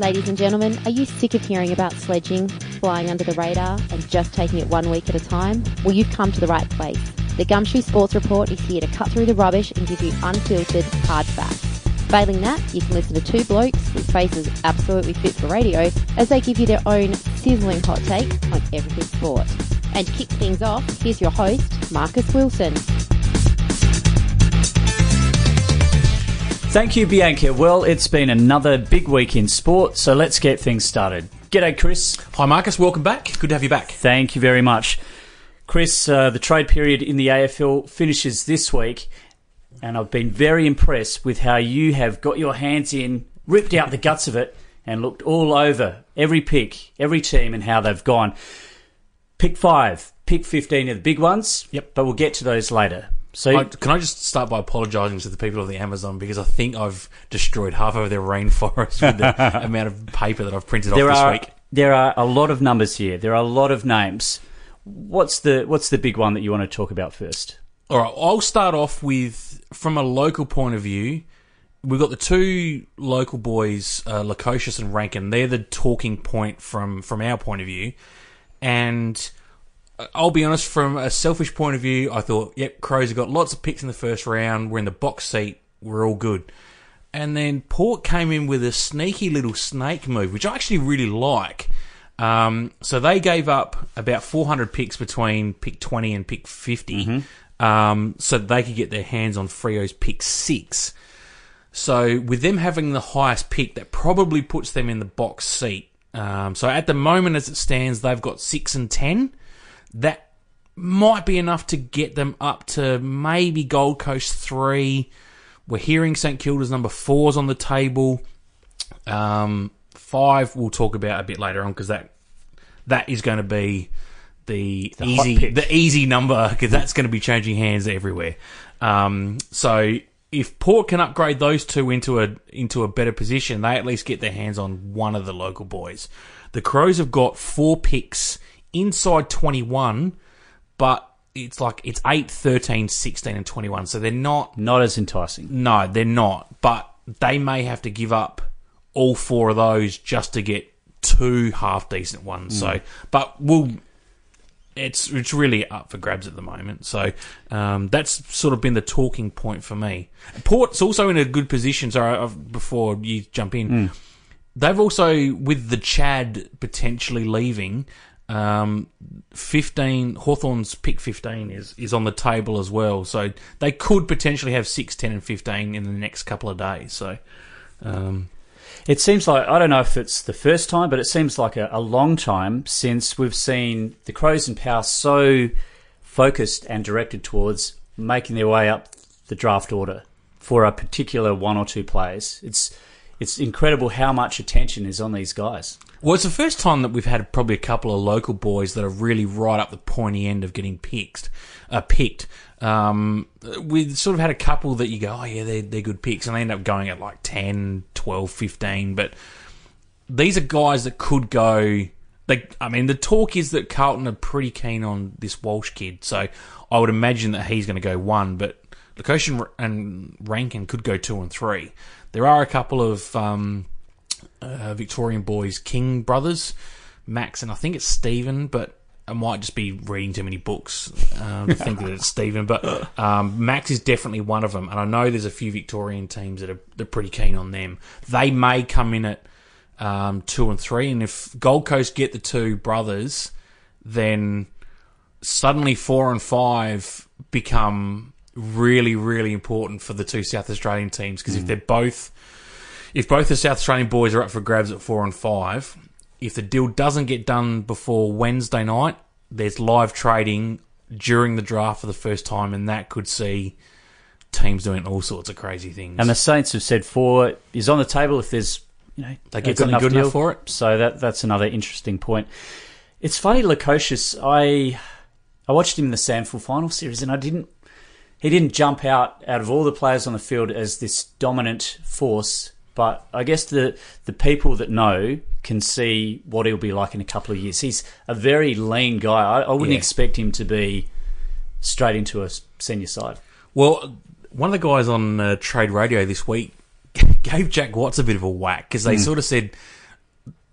Ladies and gentlemen, are you sick of hearing about sledging, flying under the radar, and just taking it one week at a time? Well, you've come to the right place. The Gumshoe Sports Report is here to cut through the rubbish and give you unfiltered, hard facts. Failing that, you can listen to two blokes with faces absolutely fit for radio as they give you their own sizzling hot take on everything sport. And to kick things off, here's your host, Marcus Wilson. Thank you, Bianca. Well, it's been another big week in sport, so let's get things started. G'day, Chris. Hi, Marcus. Welcome back. Good to have you back. Thank you very much. Chris, uh, the trade period in the AFL finishes this week, and I've been very impressed with how you have got your hands in, ripped out the guts of it, and looked all over every pick, every team, and how they've gone. Pick five, pick 15 are the big ones. Yep. But we'll get to those later. So, I, can I just start by apologising to the people of the Amazon because I think I've destroyed half of their rainforest with the amount of paper that I've printed there off this are week. there are a lot of numbers here. There are a lot of names. What's the what's the big one that you want to talk about first? All right, I'll start off with from a local point of view. We've got the two local boys, uh, Lukosius and Rankine. They're the talking point from from our point of view, and I'll be honest, from a selfish point of view, I thought, yep, Crows have got lots of picks in the first round. We're in the box seat. We're all good. And then Port came in with a sneaky little snake move, which I actually really like. Um, so they gave up about 400 picks between pick 20 and pick 50, um, so they could get their hands on Freo's pick six. So with them having the highest pick, that probably puts them in the box seat. Um, so at the moment, as it stands, they've got six and ten. That might be enough to get them up to maybe Gold Coast three. We're hearing St Kilda's number four's on the table. Um, five we'll talk about a bit later on because that that is going to be the, The easy the easy number because that's going to be changing hands everywhere. Um, so if Port can upgrade those two into a into a better position, they at least get their hands on one of the local boys. The Crows have got four picks inside 21, but it's like it's 8, 13, 16 and 21. So they're not Not as enticing. no, they're not. But they may have to give up all four of those just to get two half decent ones. So, but we'll. It's it's really up for grabs at the moment. So um, that's sort of been the talking point for me. Port's also in a good position. Sorry, I've, before you jump in, they've also with the Chad potentially leaving. Um, fifteen Hawthorn's pick fifteen is is on the table as well, so they could potentially have 6, 10 and fifteen in the next couple of days. So, um, It seems like I don't know if it's the first time, but it seems like a, a long time since we've seen the Crows and Power so focused and directed towards making their way up the draft order for a particular one or two players. It's it's incredible how much attention is on these guys. well, it's the first time that we've had probably a couple of local boys that are really right up the pointy end of getting picked. Uh, picked. Um, we've sort of had a couple that you go, oh yeah, they're they're good picks, and they end up going at like 10, 12, 15. But these are guys that could go. They, I mean, the talk is that Carlton are pretty keen on this Walsh kid, so I would imagine that he's going to go one. But Lukosius and Rankine could go two and three. There are a couple of um, uh, Victorian boys, King brothers, Max and I think it's Stephen, but I might just be reading too many books um, to think that it's Stephen. But um, Max is definitely one of them, and I know there's a few Victorian teams that are they're pretty keen on them. They may come in at um, two and three, and if Gold Coast get the two brothers, then suddenly four and five become really, really important for the two South Australian teams because if mm. they're both, if both the South Australian boys are up for grabs at four and five, if the deal doesn't get done before Wednesday night, there's live trading during the draft for the first time, and that could see teams doing all sorts of crazy things. And the Saints have said four is on the table if there's you know They get something good enough deal. for it. So that that's another interesting point. It's funny, Lukosius. I I watched him in the SANFL final series, and I didn't. He didn't jump out out of all the players on the field as this dominant force. But I guess the the people that know can see what he'll be like in a couple of years. He's a very lean guy. I, I wouldn't Yeah. expect him to be straight into a senior side. Well, one of the guys on uh, Trade Radio this week gave Jack Watts a bit of a whack because they sort of said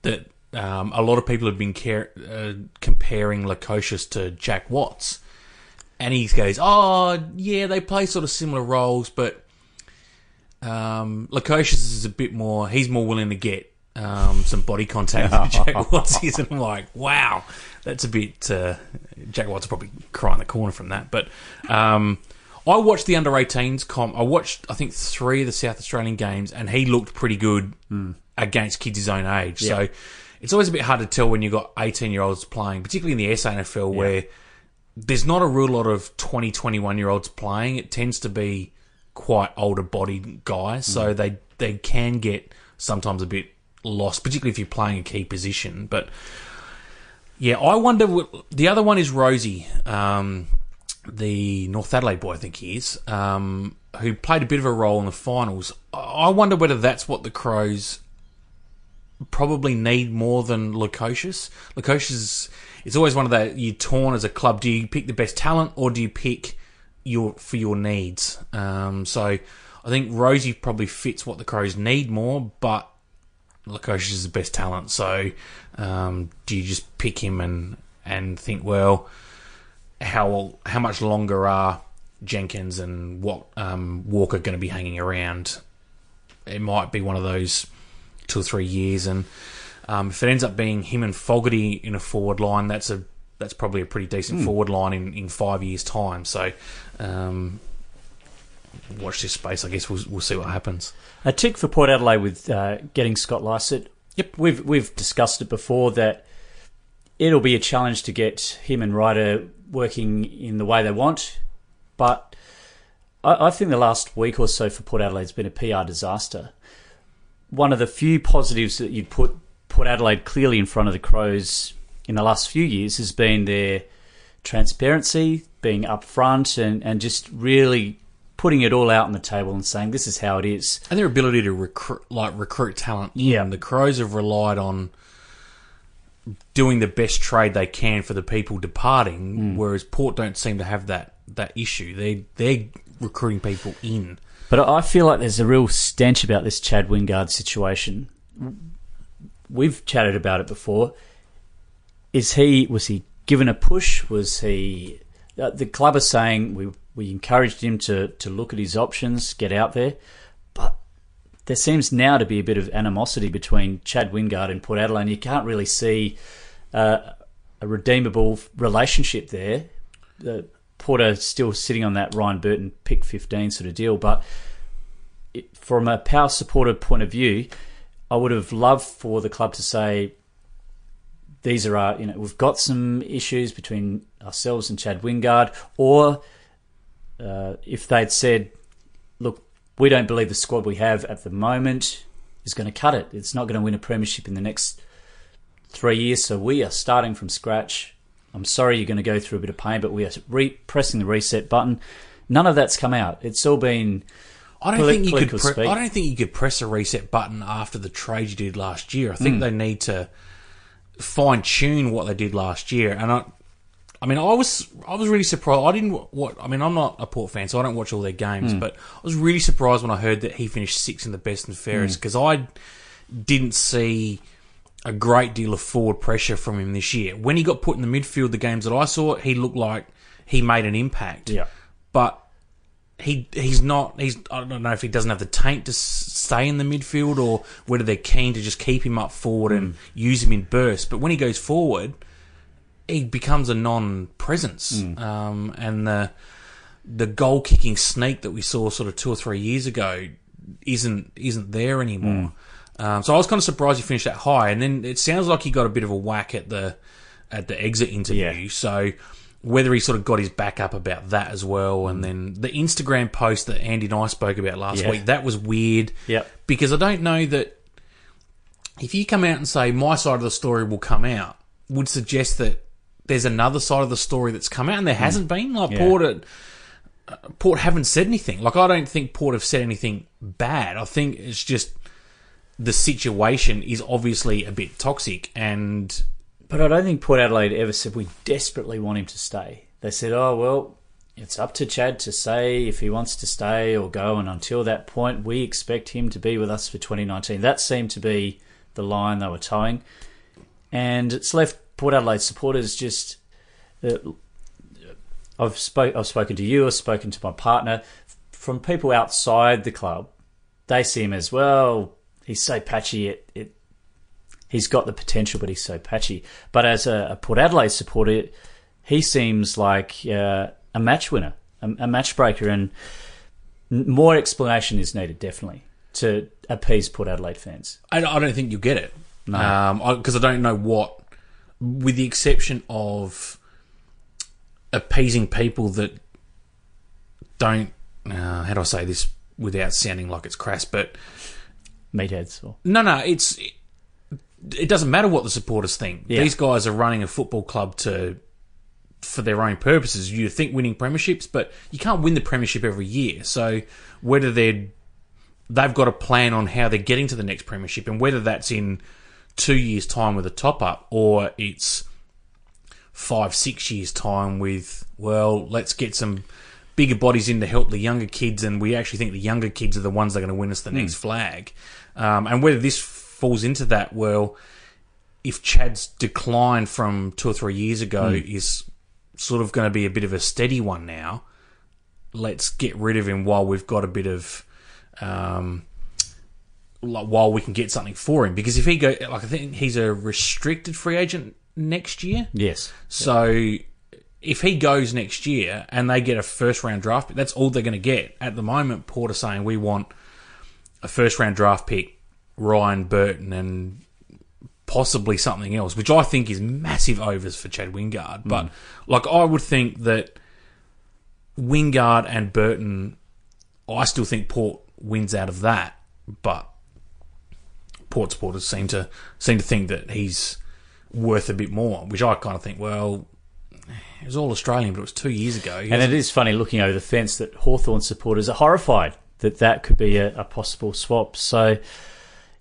that um, a lot of people have been care, uh, comparing Lukosius to Jack Watts, and he goes, "Oh, yeah, they play sort of similar roles, but um, Lukosius is a bit more. He's more willing to get um, some body contact than Jack Watts is." And I'm like, "Wow, that's a bit." Uh, Jack Watts probably cry in the corner from that, but. Um, I watched the under 18s comp. I watched, I think, three of the South Australian games, and he looked pretty good against kids his own age. So it's always a bit hard to tell when you've got 18 year olds playing, particularly in the SANFL, where there's not a real lot of 20, 21 year olds playing. It tends to be quite older bodied guys, so they, they can get sometimes a bit lost, particularly if you're playing a key position. But yeah, I wonder. What, the other one is Rosie. Um, the North Adelaide boy, I think he is, um, who played a bit of a role in the finals. I wonder whether that's what the Crows probably need more than Lukosius. Lukosius is it's always one of that you're torn as a club. Do you pick the best talent or do you pick your for your needs? Um, so I think Rosie probably fits what the Crows need more, but Lukosius is the best talent. So um, do you just pick him and and think well? how how much longer are Jenkins and what um, Walker going to be hanging around? It might be one of those two or three years, and um, if it ends up being him and Fogarty in a forward line, that's a that's probably a pretty decent forward line in, in five years' time. So, um, watch this space. I guess we'll we'll see what happens. A tick for Port Adelaide with uh, getting Scott Lycett. Yep, we've we've discussed it before that it'll be a challenge to get him and Ryder working in the way they want, but I, I think the last week or so for Port Adelaide's been a PR disaster. One of the few positives that you'd put Port Adelaide clearly in front of the Crows in the last few years has been their transparency, being upfront, and, and just really putting it all out on the table and saying this is how it is. And their ability to recruit, like recruit talent. Yeah. and the Crows have relied on doing the best trade they can for the people departing, hmm. whereas Port don't seem to have that that issue. They they're recruiting people in. But I feel like there's a real stench about this Chad Wingard situation. We've chatted about it before. Is he was he given a push? Was he? Uh, the club is saying we we encouraged him to to look at his options, get out there, but there seems now to be a bit of animosity between Chad Wingard and Port Adelaide. You can't really see uh, a redeemable relationship there. The Porter still sitting on that Ryan Burton pick 15 sort of deal, but from a power supporter point of view, I would have loved for the club to say these are our, you know, we've got some issues between ourselves and Chad Wingard, or uh, if they'd said, look, we don't believe the squad we have at the moment is going to cut it. It's not going to win a premiership in the next three years, so we are starting from scratch. I'm sorry you're going to go through a bit of pain, but we are re- pressing the reset button. None of that's come out. It's all been. I don't think you could. Pre- speak. I don't think you could press a reset button after the trade you did last year. I think hmm. they need to fine tune what they did last year. And I, I mean, I was I was really surprised. I didn't what I mean. I'm not a Port fan, so I don't watch all their games. Hmm. But I was really surprised when I heard that he finished sixth in the best and fairest hmm. because I didn't see a great deal of forward pressure from him this year. When he got put in the midfield, the games that I saw, he looked like he made an impact. Yeah. but he he's not. He's I don't know if he doesn't have the taint to stay in the midfield or whether they're keen to just keep him up forward and use him in bursts. But when he goes forward, he becomes a non-presence, um, and the the goal kicking sneak that we saw sort of two or three years ago isn't isn't there anymore. Um, so I was kind of surprised he finished that high, and then it sounds like he got a bit of a whack at the at the exit interview. Yeah. So whether he sort of got his back up about that as well, and then the Instagram post that Andy and I spoke about last Yeah. week that was weird. Yep. Because I don't know that if you come out and say my side of the story will come out, would suggest that there's another side of the story that's come out, and there hasn't been. Like Yeah. Port, uh, Port haven't said anything. Like I don't think Port have said anything bad. I think it's just the situation is obviously a bit toxic, and But I don't think Port Adelaide ever said we desperately want him to stay. They said, "Oh well, it's up to Chad to say if he wants to stay or go." And until that point, we expect him to be with us for 2019. That seemed to be the line they were towing, and it's left Port Adelaide supporters just. Uh, I've spoke I've spoken to you, I've spoken to my partner. From people outside the club, they see him as well. He's so patchy. It, it he's got the potential, but he's so patchy. But as a, a Port Adelaide supporter, he seems like uh, a match winner, a, a match breaker, and more explanation is needed definitely to appease Port Adelaide fans. I, I don't think you'll get it. No. Because I don't know what, with the exception of appeasing people that don't, uh, how do I say this without sounding like it's crass, but Meatheads or no, no, it's, it, it doesn't matter what the supporters think. Yeah. These guys are running a football club to, for their own purposes. You think winning premierships, but you can't win the premiership every year. So whether they're they've got a plan on how they're getting to the next premiership, and whether that's in two years' time with a top up, or it's five, six years' time with well, let's get some bigger bodies in to help the younger kids, and we actually think the younger kids are the ones that are going to win us the next flag. Um, and whether this falls into that, well, if Chad's decline from two or three years ago is sort of going to be a bit of a steady one now, let's get rid of him while we've got a bit of um, like, while we can get something for him. Because if he go, like I think he's a restricted free agent next year. yes, So if he goes next year and they get a first round draft pick, that's all they're going to get. At the moment, Port are saying we want a first round draft pick, Ryan Burton, and possibly something else, which I think is massive overs for Chad Wingard. But mm. like I would think that Wingard and Burton, I still think Port wins out of that, but Port supporters seem to seem to think that he's worth a bit more, which I kind of think, well, it was all Australian, but it was two years ago. He and it is funny looking over the fence that Hawthorn supporters are horrified that that could be a, a possible swap. So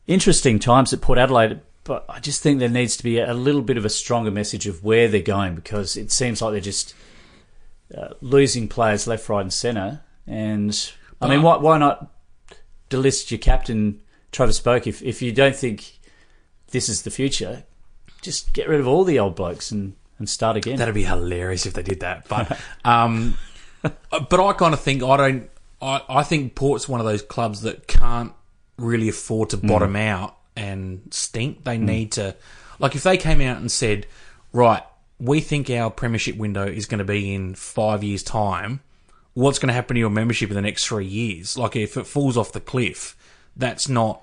interesting times at Port Adelaide. But I just think there needs to be a little bit of a stronger message of where they're going because it seems like they're just uh, losing players left, right, and centre. And I mean, why, why not delist your captain, Travis Boak, if, if you don't think this is the future? Just get rid of all the old blokes and, and start again. That'd be hilarious if they did that. But um, but I kind of think I don't. I, I think Port's one of those clubs that can't really afford to bottom out and stink. They need to, like, if they came out and said, right, we think our premiership window is going to be in five years' time. What's going to happen to your membership in the next three years? Like, if it falls off the cliff, that's not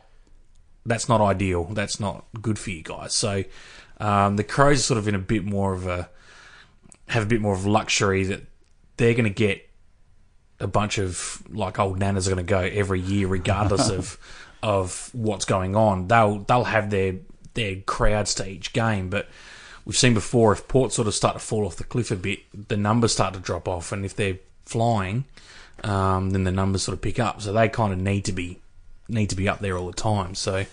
that's not ideal. That's not good for you guys. So um, the Crows are sort of in a bit more of a have a bit more of luxury that they're going to get a bunch of like old nanas are going to go every year, regardless of of what's going on. They'll they'll have their their crowds to each game, but we've seen before if Port sort of start to fall off the cliff a bit, the numbers start to drop off, and if they're flying, um, then the numbers sort of pick up. So they kind of need to be need to be up there all the time. So.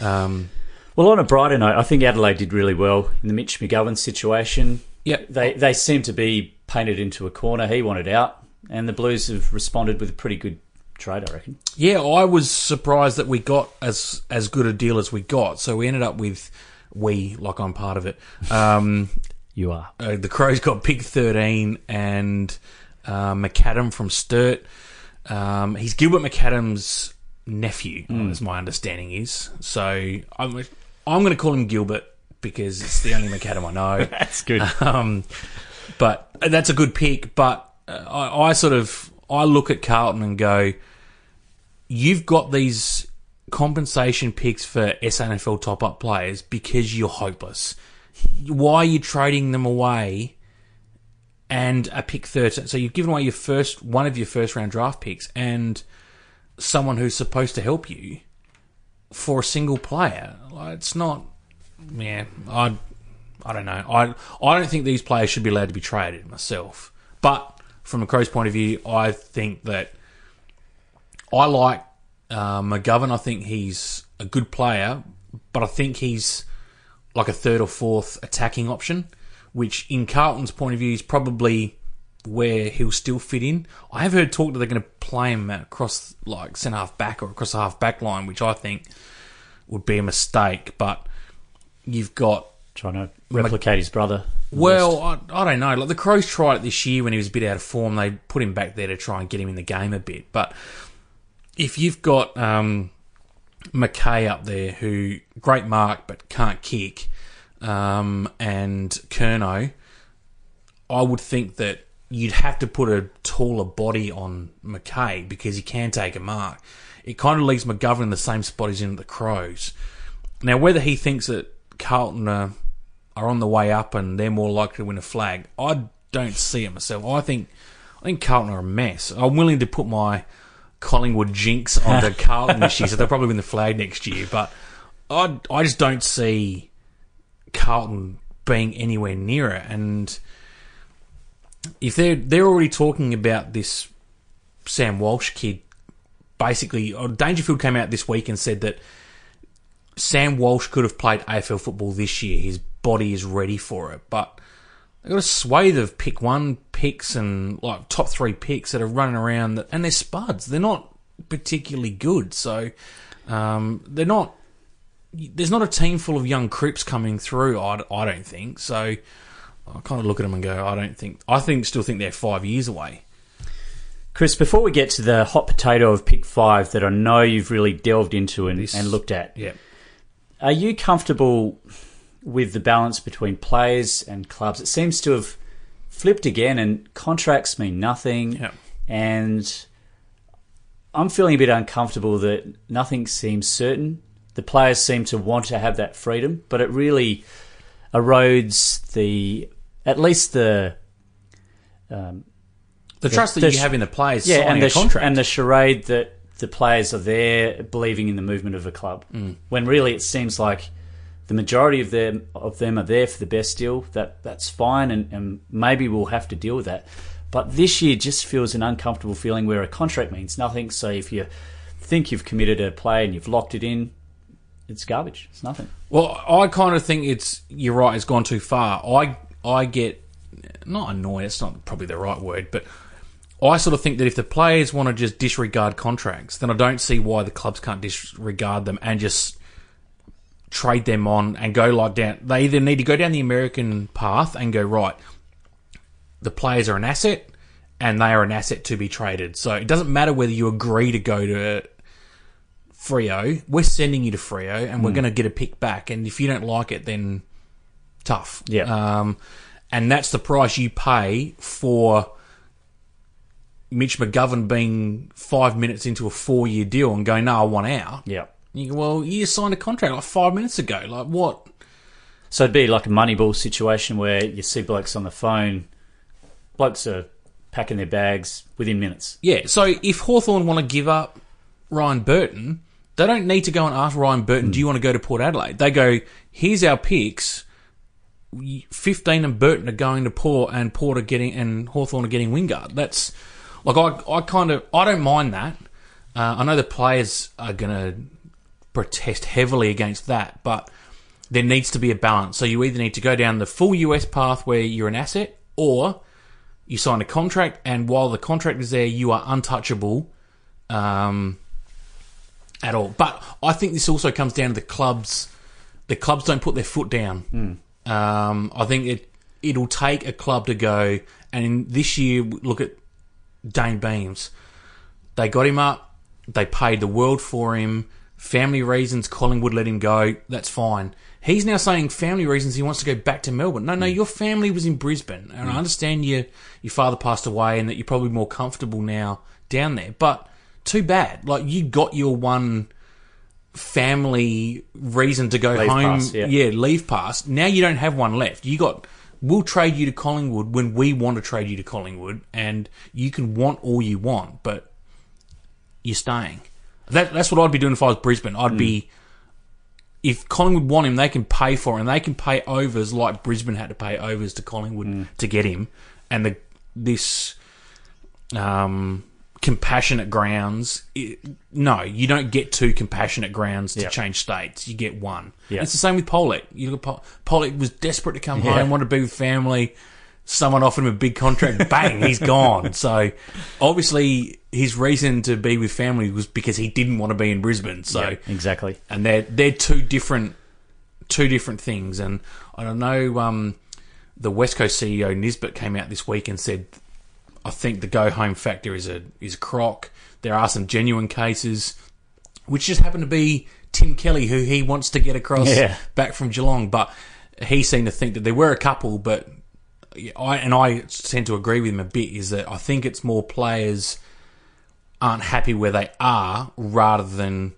Um, Well, on a brighter note, I think Adelaide did really well in the Mitch McGovern situation. Yep. They they seem to be painted into a corner. He wanted out, and the Blues have responded with a pretty good trade, I reckon. Yeah, I was surprised that we got as as good a deal as we got. So we ended up with we like I'm part of it. Um, You are. uh, the Crows got pick thirteen and uh, McAdam from Sturt. Um, he's Gilbert McAdam's nephew, as my understanding is. So I'm I'm going to call him Gilbert because it's the only McAdam I know. That's good. Um, but that's a good pick. But uh, I, I sort of I look at Carlton and go, you've got these compensation picks for SANFL top up players because you're hopeless. Why are you trading them away? And a pick thirteen, so you've given away your first one of your first round draft picks and someone who's supposed to help you for a single player. It's not. Yeah, I I don't know. I I don't think these players should be allowed to be traded myself. But from a Crows point of view, I think that I like uh, McGovern. I think he's a good player, but I think he's like a third or fourth attacking option, which in Carlton's point of view is probably where he'll still fit in. I have heard talk that they're going to play him across like centre half back or across the half back line, which I think would be a mistake. But you've got Trying to replicate his brother. Well, I, I don't know. Like the Crows tried it this year when he was a bit out of form. They put him back there to try and get him in the game a bit. But if you've got um, McKay up there, who great mark but can't kick, um, and Curnow, I would think that you'd have to put a taller body on McKay because he can take a mark. It kind of leaves McGovern in the same spot he's in at the Crows. Now, whether he thinks that Carlton are, are on the way up and they're more likely to win a flag, I don't see it myself. I think I think Carlton are a mess. I'm willing to put my Collingwood jinx onto Carlton this year, so they'll probably win the flag next year. But I I just don't see Carlton being anywhere near it. And if they're they're already talking about this Sam Walsh kid, basically, oh, Dangerfield came out this week and said that Sam Walsh could have played AFL football this year. His body is ready for it, but they've got a swathe of pick one picks and like top three picks that are running around, that, and they're spuds. They're not particularly good, so um, they're not. There's not a team full of young crips coming through. I, I don't think so. I kind of look at them and go, I don't think. I think still think they're five years away. Chris, before we get to the hot potato of pick five that I know you've really delved into and, This- and looked at, Yeah. are you comfortable with the balance between players and clubs? It seems to have flipped again, and contracts mean nothing. Yeah. And I'm feeling a bit uncomfortable that nothing seems certain. The players seem to want to have that freedom, but it really erodes the at least the The trust that the you have in the players yeah, signing and the a contract. and the charade that the players are there believing in the movement of a club, Mm. when really it seems like the majority of them of them are there for the best deal. That that's fine, and, and maybe we'll have to deal with that. But this year just feels an uncomfortable feeling where a contract means nothing. So if you think you've committed a play and you've locked it in, it's garbage. It's nothing. Well, I kind of think it's you're right. It's gone too far. I I get not annoyed. It's not probably the right word, but I sort of think that if the players want to just disregard contracts, then I don't see why the clubs can't disregard them and just trade them on and go like down. They either need to go down the American path and go right. The players are an asset, and they are an asset to be traded. So it doesn't matter whether you agree to go to Freo. We're sending you to Freo, and we're going to get a pick back. And if you don't like it, then tough. Yeah. Um, and that's the price you pay for Mitch McGovern being five minutes into a four-year deal and going, "No, I want out." Yeah. You go, well, you signed a contract like five minutes ago. Like what? So it'd be like a Moneyball situation where you see blokes on the phone, blokes are packing their bags within minutes. Yeah. So if Hawthorn want to give up Ryan Burton, they don't need to go and ask Ryan Burton, "Do you want to go to Port Adelaide?" They go, "Here's our picks." Fifteen and Burton are going to Port, and Port are getting and Hawthorn are getting Wingard. That's like I, I kind of I don't mind that. Uh, I know the players are going to protest heavily against that, but there needs to be a balance. So you either need to go down the full US path where you're an asset, or you sign a contract, and while the contract is there, you are untouchable um, at all. But I think this also comes down to the clubs. The clubs don't put their foot down. Um, I think it it'll take a club to go. And in this year, look at Dayne Beams. They got him up. They paid the world for him. Family reasons, Collingwood let him go. That's fine. He's now saying family reasons he wants to go back to Melbourne. No, no, hmm. your family was in Brisbane, and I hmm. understand your your father passed away, and that you're probably more comfortable now down there. But too bad. Like you got your one family reason to go Leave home. pass, yeah. leave pass. Now you don't have one left. You got. We'll trade you to Collingwood when we want to trade you to Collingwood, and you can want all you want, but you're staying. That, that's what I'd be doing if I was Brisbane. I'd be if Collingwood want him, they can pay for him. They can pay overs like Brisbane had to pay overs to Collingwood to get him. And the this um, compassionate grounds, it, no, you don't get two compassionate grounds to Yeah. change states. You get one. Yeah. It's the same with Polec. You look, at Polec was desperate to come Yeah. home, wanted to be with family. Someone offered him a big contract, bang, he's gone. So obviously his reason to be with family was because he didn't want to be in Brisbane. So Yeah, exactly. and they're they're two different two different things. And I don't know. Um, the West Coast CEO Nisbett came out this week and said, "I think the go home factor is a is a crock. There are some genuine cases, which just happen to be Tim Kelly, who he wants to get across Yeah. back from Geelong, but he seemed to think that there were a couple, but." I and I tend to agree with him a bit. Is that I think it's more players aren't happy where they are rather than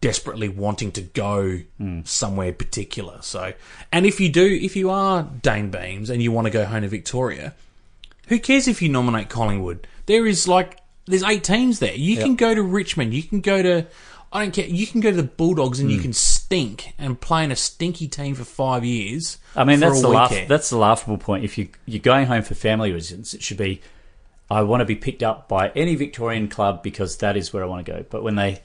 desperately wanting to go somewhere particular. So, and if you do, if you are Dayne Beams and you want to go home to Victoria, who cares if you nominate Collingwood? There is like there's eight teams there. You can go to Richmond. You can go to I don't care. You can go to the Bulldogs and you can stink and play in a stinky team for five years. I mean, for that's a the laugh, weekend. that's the laughable point. If you you're going home for family reasons, it should be, I want to be picked up by any Victorian club because that is where I want to go. But when they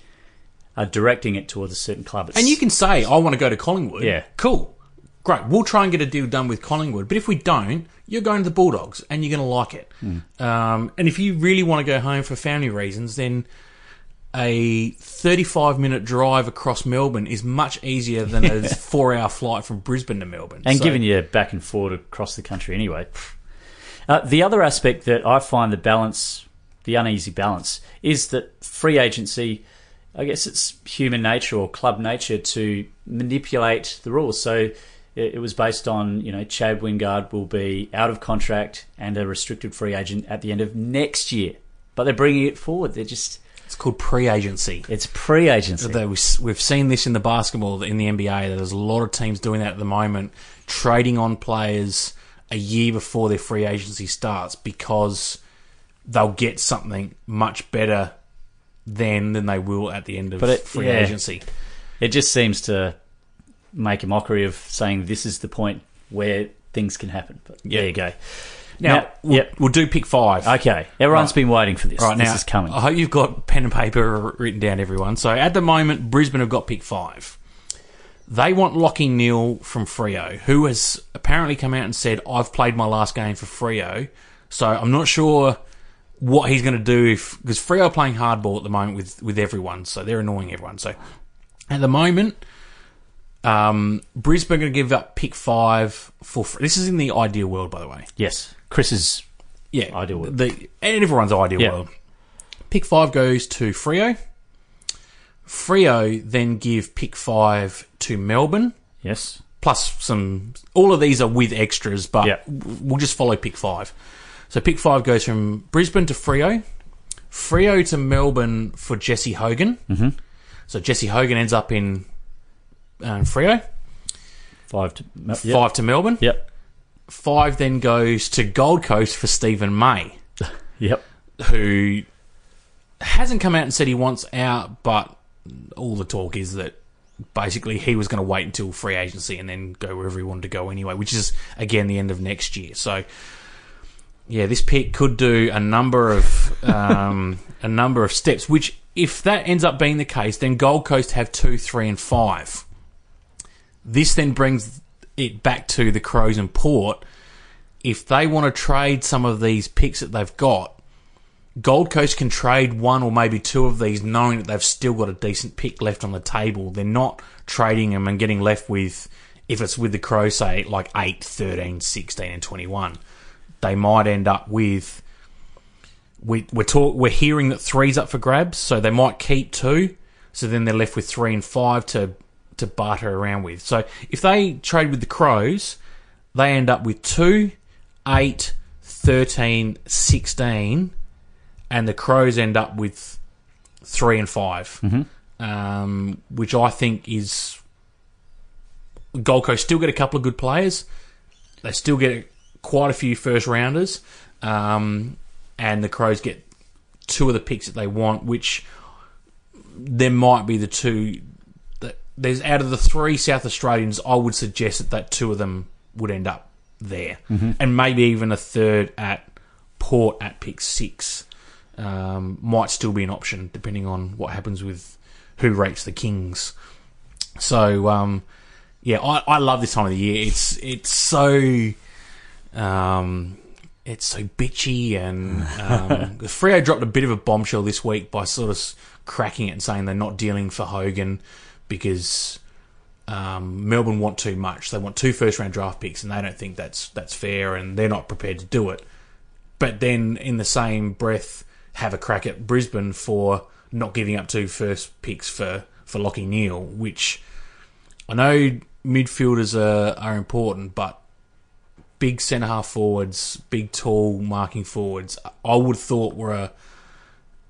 are directing it towards a certain club, it's, And you can say, I want to go to Collingwood. Yeah. Cool. Great. We'll try and get a deal done with Collingwood. But if we don't, you're going to the Bulldogs and you're going to like it. Um, and if you really want to go home for family reasons, then a 35 minute drive across Melbourne is much easier than a four hour flight from Brisbane to Melbourne. and So- giving you back and forth across the country anyway. Uh, the other aspect that I find the balance, the uneasy balance, is that free agency. I guess it's human nature or club nature to manipulate the rules. So it, it was based on you know Chad Wingard will be out of contract and a restricted free agent at the end of next year, but they're bringing it forward. They're just It's called pre agency. it's pre-agency. We- We've seen this in the basketball, in the NBA. That there's a lot of teams doing that at the moment, trading on players a year before their free agency starts because they'll get something much better then than they will at the end of But it- free yeah. agency. It just seems to make a mockery of saying this is the point where things can happen. But there you go. Now, Now- we'll, yep. we'll do pick five. Okay, everyone's Right. been waiting for this. Right this now, is coming. I hope you've got pen and paper written down, everyone. So at the moment, Brisbane have got pick five. They want Lachie Neale from Freo, who has apparently come out and said, "I've played my last game for Freo." So I'm not sure what he's going to do if. because Freo are playing hardball at the moment with with everyone, so they're annoying everyone. So at the moment, um, Brisbane are going to give up pick five for. This is in the ideal world, by the way. yes, Chris's Yeah, Ideal world. The, and everyone's ideal Yeah. world. Pick five goes to Freo. Freo then give pick five to Melbourne, yes. plus some. All of these are with extras, but Yeah. we'll just follow pick five. So pick five goes from Brisbane to Freo, Freo to Melbourne for Jesse Hogan. Mm-hmm. So Jesse Hogan ends up in um, Freo. Five to yep. Five to Melbourne. Yep. Five then goes to Gold Coast for Steven May. Yep. who hasn't come out and said he wants out, but all the talk is that basically he was going to wait until free agency and then go wherever he wanted to go anyway, which is again the end of next year. So yeah, this pick could do a number of um, a number of steps. Which, if that ends up being the case, then Gold Coast have two, three, and five. This then brings it back to the Crows and Port. If they want to trade some of these picks that they've got, Gold Coast can trade one or maybe two of these, knowing that they've still got a decent pick left on the table. They're not trading them and getting left with, if it's with the Crows, say, like 8, 13, 16, and 21. They might end up with. We, we're talk, we're hearing that three's up for grabs, so they might keep two. So then they're left with three and five to to barter around with. So if they trade with the Crows, they end up with 2, 8, 13, 16, and the Crows end up with 3 and 5, um, which I think is. Gold Coast still get a couple of good players. They still get quite a few first rounders, um, and the Crows get two of the picks that they want, which there might be the two there's out of the three South Australians, I would suggest that, that two of them would end up there, and maybe even a third at Port at pick six um, might still be an option depending on what happens with who rates the Kings. So um, yeah, I, I love this time of the year. It's it's so Um, it's so bitchy, and um, Freo dropped a bit of a bombshell this week by sort of cracking it and saying they're not dealing for Hogan because um, Melbourne want too much. They want two first round draft picks, and they don't think that's that's fair, and they're not prepared to do it. But then, in the same breath, have a crack at Brisbane for not giving up two first picks for for Lachie Neale, which I know midfielders are are important, but big centre half forwards, big tall marking forwards, I would have thought were a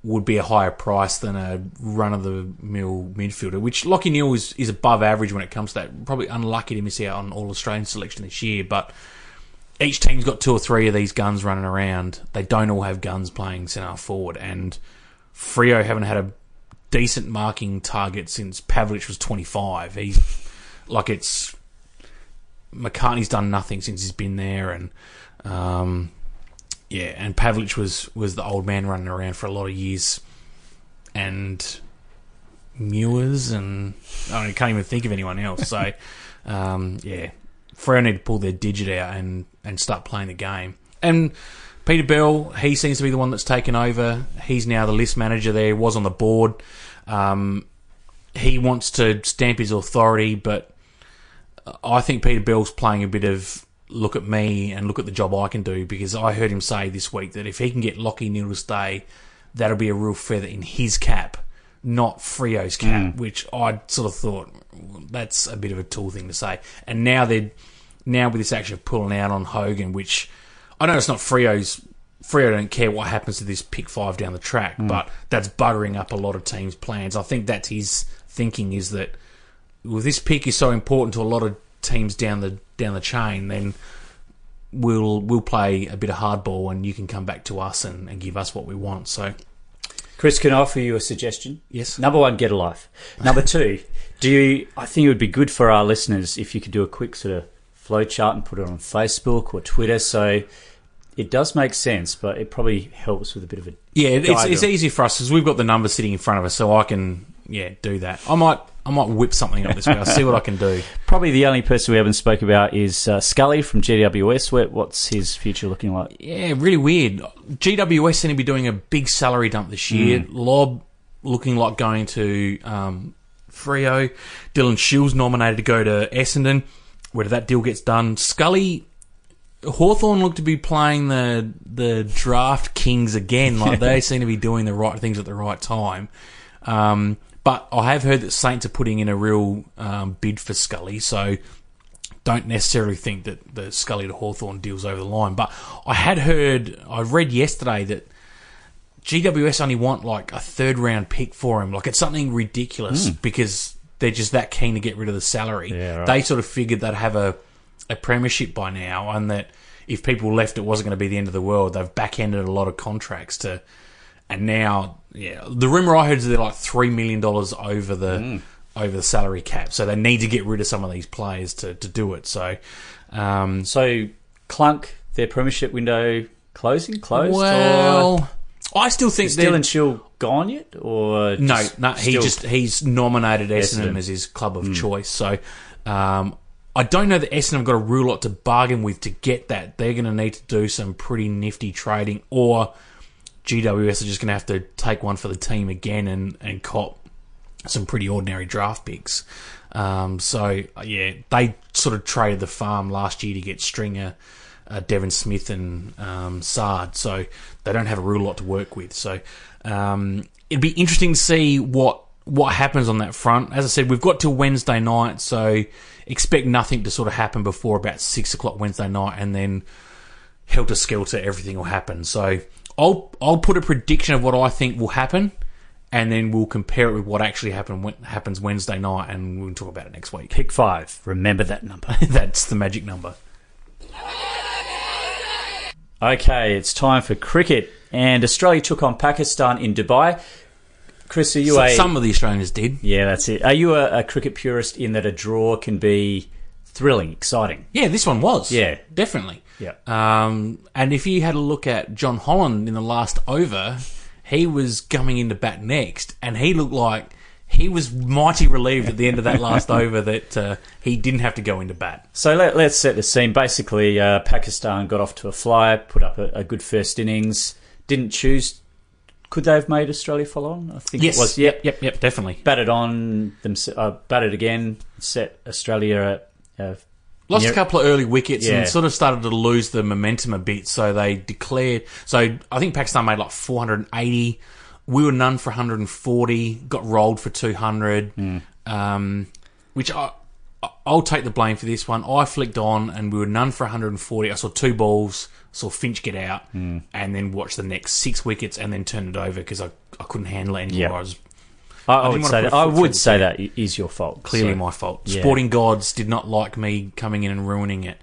would be a higher price than a run of the mill midfielder, which Lachie Neale is, is above average when it comes to that. Probably unlucky to miss out on all Australian selection this year, but each team's got two or three of these guns running around. They don't all have guns playing centre forward, and Freo haven't had a decent marking target since Pavlich was 25. He's like it's McCarthy's done nothing since he's been there, and um, yeah, and Pavlich was was the old man running around for a lot of years, and Mewers and I don't- can't even think of anyone else. So um, yeah, Freo need to pull their digit out and and start playing the game. And Peter Bell, he seems to be the one that's taken over. He's now the list manager there. Was on the board. Um, he wants to stamp his authority, but I think Peter Bell's playing a bit of look at me and look at the job I can do because I heard him say this week that if he can get Lachie Neale to stay, that'll be a real feather in his cap, not Freo's cap, hmm. which I sort of thought that's a bit of a tool thing to say. And now they're now with this action of pulling out on Hogan, which I know it's not Freo's. Freo don't care what happens to this pick five down the track, hmm. but that's buttering up a lot of teams' plans. I think that's his thinking is that well, this pick is so important to a lot of teams down the down the chain, then we'll we'll play a bit of hardball and you can come back to us and, and give us what we want. So Chris, can I offer you a suggestion? Yes. Number one, get a life. Number two, do you? I think it would be good for our listeners if you could do a quick sort of flow chart and put it on Facebook or Twitter. So it does make sense, but it probably helps with a bit of a yeah, it's, it's easy for us because we've got the numbers sitting in front of us, so I can yeah do that. I might I might whip something up this week. I'll see what I can do. Probably the only person we haven't spoke about is uh, Scully from GWS. What- What's his future looking like? Yeah, really weird. GWS seem to be doing a big salary dump this year. Lobb looking like going to um, Freo. Dylan Shields nominated to go to Essendon. Whether that deal gets done, Scully Hawthorn look to be playing the the draft kings again. Like they seem to be doing the right things at the right time. Um, but I have heard that Saints are putting in a real um, bid for Scully, so don't necessarily think that the Scully to Hawthorn deal's over the line. But I had heard, I read yesterday that GWS only want like a third round pick for him. Like it's something ridiculous because they're just that keen to get rid of the salary. Yeah, right. They sort of figured they'd have a, a premiership by now and that if people left, it wasn't going to be the end of the world. They've backhanded a lot of contracts to, and now, yeah, the rumor I heard is they're like $3 million over the, over the salary cap. So they need to get rid of some of these players to, to do it. So, um, So Clunk, their premiership window closing, closed. or well, I still think is they're- Dylan gone yet? Or No, no, he just he's nominated Essendon Essendon. as his club of choice. So um, I don't know that Essendon have got a real lot to bargain with to get that. They're going to need to do some pretty nifty trading, or GWS are just going to have to take one for the team again and and cop some pretty ordinary draft picks. Um, so yeah, they sort of traded the farm last year to get Stringer. Uh, Devon Smith and um, Saad, so they don't have a real lot to work with. So um, it'd be interesting to see what what happens on that front. As I said, we've got till Wednesday night, so expect nothing to sort of happen before about six o'clock Wednesday night, and then helter skelter, everything will happen. So I'll I'll put a prediction of what I think will happen, and then we'll compare it with what actually happen when, happens Wednesday night, and we'll talk about it next week. pick five. Remember that number. That's the magic number. Okay, it's time for cricket, and Australia took on Pakistan in Dubai. Chris, are you So- a some of the Australians did. yeah? That's it. Are you a, a cricket purist in that a draw can be thrilling, exciting? Yeah, this one was. Yeah. definitely. Yeah. Um, and if you had a look at Jon Holland in the last over, he was coming into bat next, and he looked like he was mighty relieved at the end of that last over that uh, he didn't have to go into bat. So let, us set the scene. Basically, uh, Pakistan got off to a flyer, put up a, a, good first innings, didn't choose. Could they have made Australia follow on? I think yes. it was. Yep, yep, yep, definitely. Batted on, them, uh, batted again, set Australia at. Lost a couple of early wickets Yeah. and sort of started to lose the momentum a bit. So they declared. So I think Pakistan made like 480. We were none for 140. Got rolled for 200. Um, which I, I'll take the blame for this one. I flicked on and we were none for 140. I saw two balls. Saw Finch get out and then watched the next six wickets and then turned it over because I, I couldn't handle it anymore. Yeah. I was I, I would say that. I would say that is your fault. clearly So- my fault. Yeah. Sporting gods did not like me coming in and ruining it.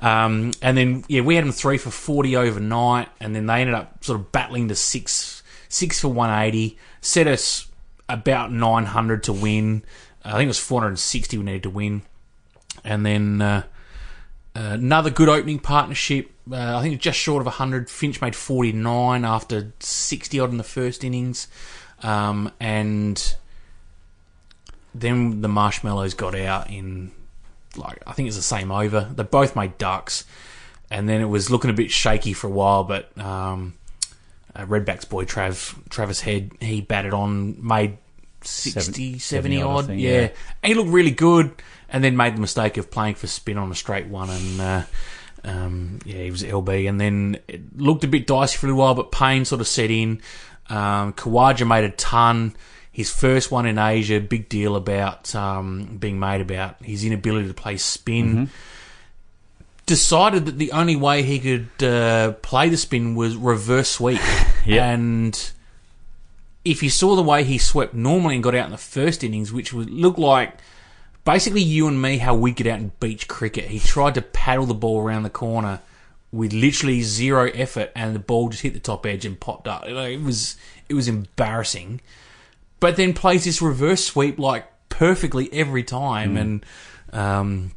Um, and then yeah, we had them three for forty overnight, and then they ended up sort of battling to six six for one eighty, set us about nine hundred to win. I think it was four hundred and sixty we needed to win, and then. Uh, uh, another good opening partnership. Uh, I think just short of 100. Finch made 49 after 60 odd in the first innings. Um, and then the marshmallows got out in like I think it's the same over. They both made ducks, and then it was looking a bit shaky for a while. But um, uh, Redback's boy Trav Travis Head he batted on, made 60, 70, 70 odd, think, yeah. yeah. And he looked really good, and then made the mistake of playing for spin on a straight one, and uh, um, yeah, he was LB, and then it looked a bit dicey for a little while, but Paine sort of set in. Um, Khawaja made a ton. His first one in Asia, big deal about um, being made about his inability to play spin. Decided that the only way he could uh, play the spin was reverse sweep, Yeah. and if you saw the way he swept normally and got out in the first innings, which would look like basically you and me how we get out in beach cricket. He tried to paddle the ball around the corner with literally zero effort, and the ball just hit the top edge and popped up. It was it was embarrassing. But then plays this reverse sweep like perfectly every time, and um,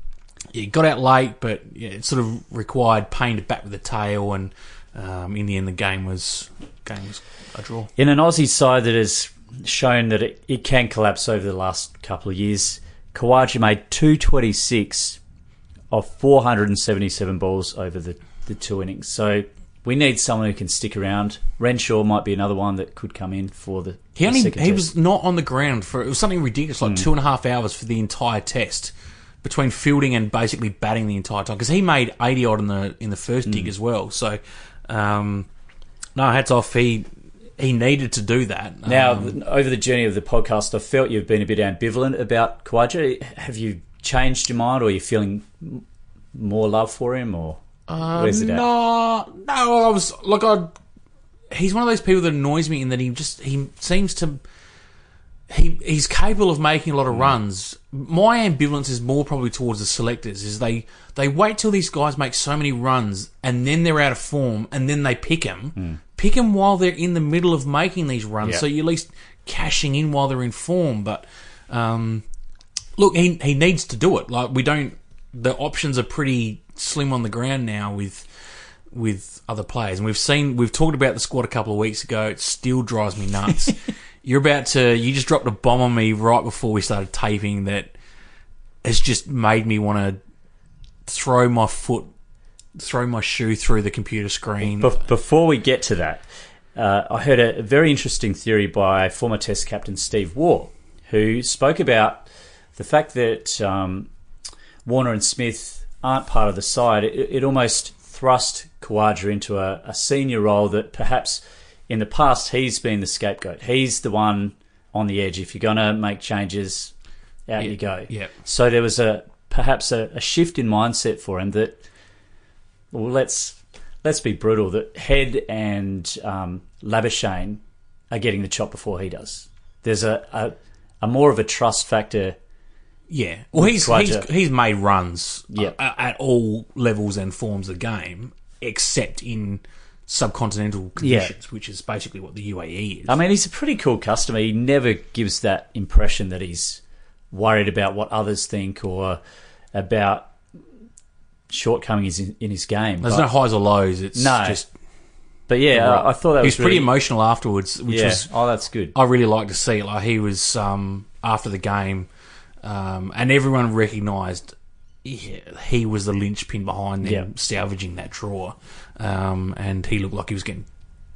yeah, got out late, but yeah, it sort of required Paine to bat with the tail, and um, in the end, the game was game was a draw. In an Aussie side that has shown that it, it can collapse over the last couple of years, Khawaja made 226 of 477 balls over the, the two innings. So we need someone who can stick around. Renshaw might be another one that could come in for the. He only he was not on the ground for it was something ridiculous, like two and a half hours for the entire test between fielding and basically batting the entire time because he made eighty odd in the in the first dig as well. So, um, no, hats off. He he needed to do that. Now, Um, over the journey of the podcast, I felt you've been a bit ambivalent about Khawaja. Have you changed your mind, or are you feeling more love for him, or Uh, where's it at? no, no, I was like I. He's one of those people that annoys me in that he just he seems to. He he's capable of making a lot of mm. runs. My ambivalence is more probably towards the selectors. Is they they wait till these guys make so many runs and then they're out of form and then they pick them, mm. pick them while they're in the middle of making these runs. Yeah. So you're at least cashing in while they're in form. But um, look, he he needs to do it. Like we don't. The options are pretty slim on the ground now with with other players, and we've seen we've talked about the squad a couple of weeks ago. It still drives me nuts. You're about to you just dropped a bomb on me right before we started taping that has just made me want to throw my foot, throw my shoe through the computer screen. Bef- before we get to that, uh, I heard a very interesting theory by former Test captain Steve Waugh, who spoke about the fact that um, Warner and Smith aren't part of the side. It, it almost thrust Khawaja into a, a senior role that perhaps in the past he's been the scapegoat. He's the one on the edge. If you're going to make changes, out Yeah, you go. yeah. So there was a perhaps a, a shift in mindset for him that well, let's let's be brutal. That Head and um, Labuschagne are getting the chop before he does. There's a, a, a more of a trust factor. Yeah. Well, he's, he's he's made runs Yeah. uh, at all levels and forms of game, except in subcontinental conditions, which is basically what the UAE is. I mean, he's a pretty cool customer. He never gives that impression that he's worried about what others think or about shortcomings in, in his game. There's but, no highs or lows. It's No. just but yeah, I, I thought that he was was pretty really, emotional afterwards, which yeah. was oh, that's good. I really like to see. Like he was um, after the game, um, and everyone recognised he, he was the linchpin behind them Yeah. salvaging that draw, um, and he looked like he was getting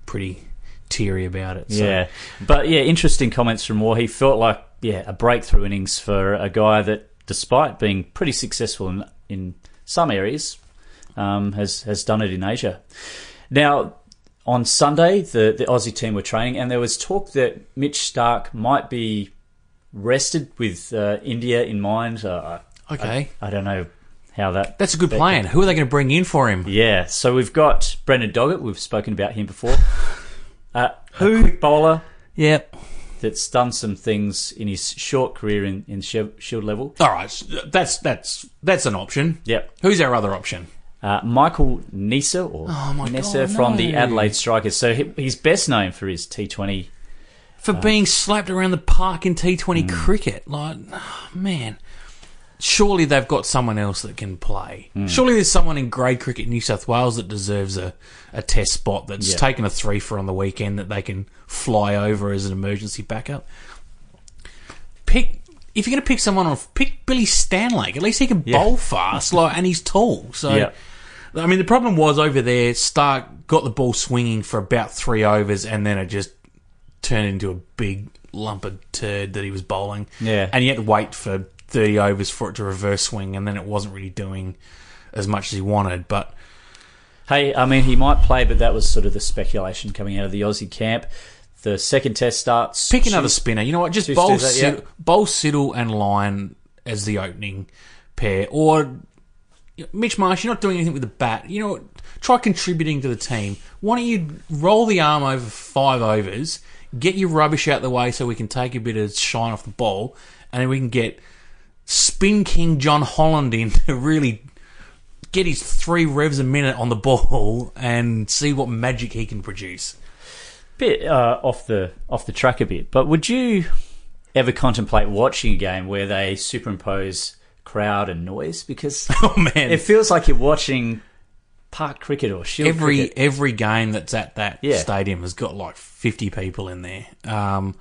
pretty teary about it. So. Yeah, but yeah, interesting comments from Waugh. He felt like yeah a breakthrough innings for a guy that, despite being pretty successful in in some areas, um, has has done it in Asia. Now, on Sunday, the the Aussie team were training, and there was talk that Mitch Starc might be rested with uh, India in mind. Uh, Okay. I, I don't know how that. That's a good plan. Who are they going to bring in for him? Yeah, so we've got Brendan Doggett. We've spoken about him before. Uh, Who? Quick bowler Yep. that's done some things in his short career in, in Shield level. All right, that's that's that's an option. Yep. Who's our other option? Uh, Michael Neser or Oh Neser God, from the. Adelaide Strikers. So he, he's best known for his T20. For uh-huh. being slapped around the park in T20 mm. cricket. Like, oh, man. Surely they've got someone else that can play. Mm. Surely there's someone in grade cricket in New South Wales that deserves a, a test spot that's Yeah. taken a three for on the weekend that they can fly over as an emergency backup. Pick if you're going to pick someone off, pick Billy Stanlake. At least he can Yeah. bowl fast, like, and he's tall. So, Yeah. I mean, the problem was over there. Starc got the ball swinging for about three overs, and then it just turned into a big lump of turd that he was bowling. Yeah. and he had to wait for thirty overs for it to reverse swing, and then it wasn't really doing as much as he wanted. But Hey, I mean, he might play, but that was sort of the speculation coming out of the Aussie camp. The second test starts. pick another spinner. You know what? Just bowl, that, Sid- yeah. bowl Siddle and Lyon as the opening pair, or Mitch Marsh. You're not doing anything with the bat. You know, what? try contributing to the team. Why don't you roll the arm over five overs, get your rubbish out the way so we can take a bit of shine off the ball, and then we can get Spin King Jon Holland in to really get his three revs a minute on the ball and see what magic he can produce. bit uh, off the off the track a bit, but would you ever contemplate watching a game where they superimpose crowd and noise? Because Oh man, it feels like you're watching park cricket or shield every cricket. every game that's at that Yeah. stadium has got like 50 people in there. Um,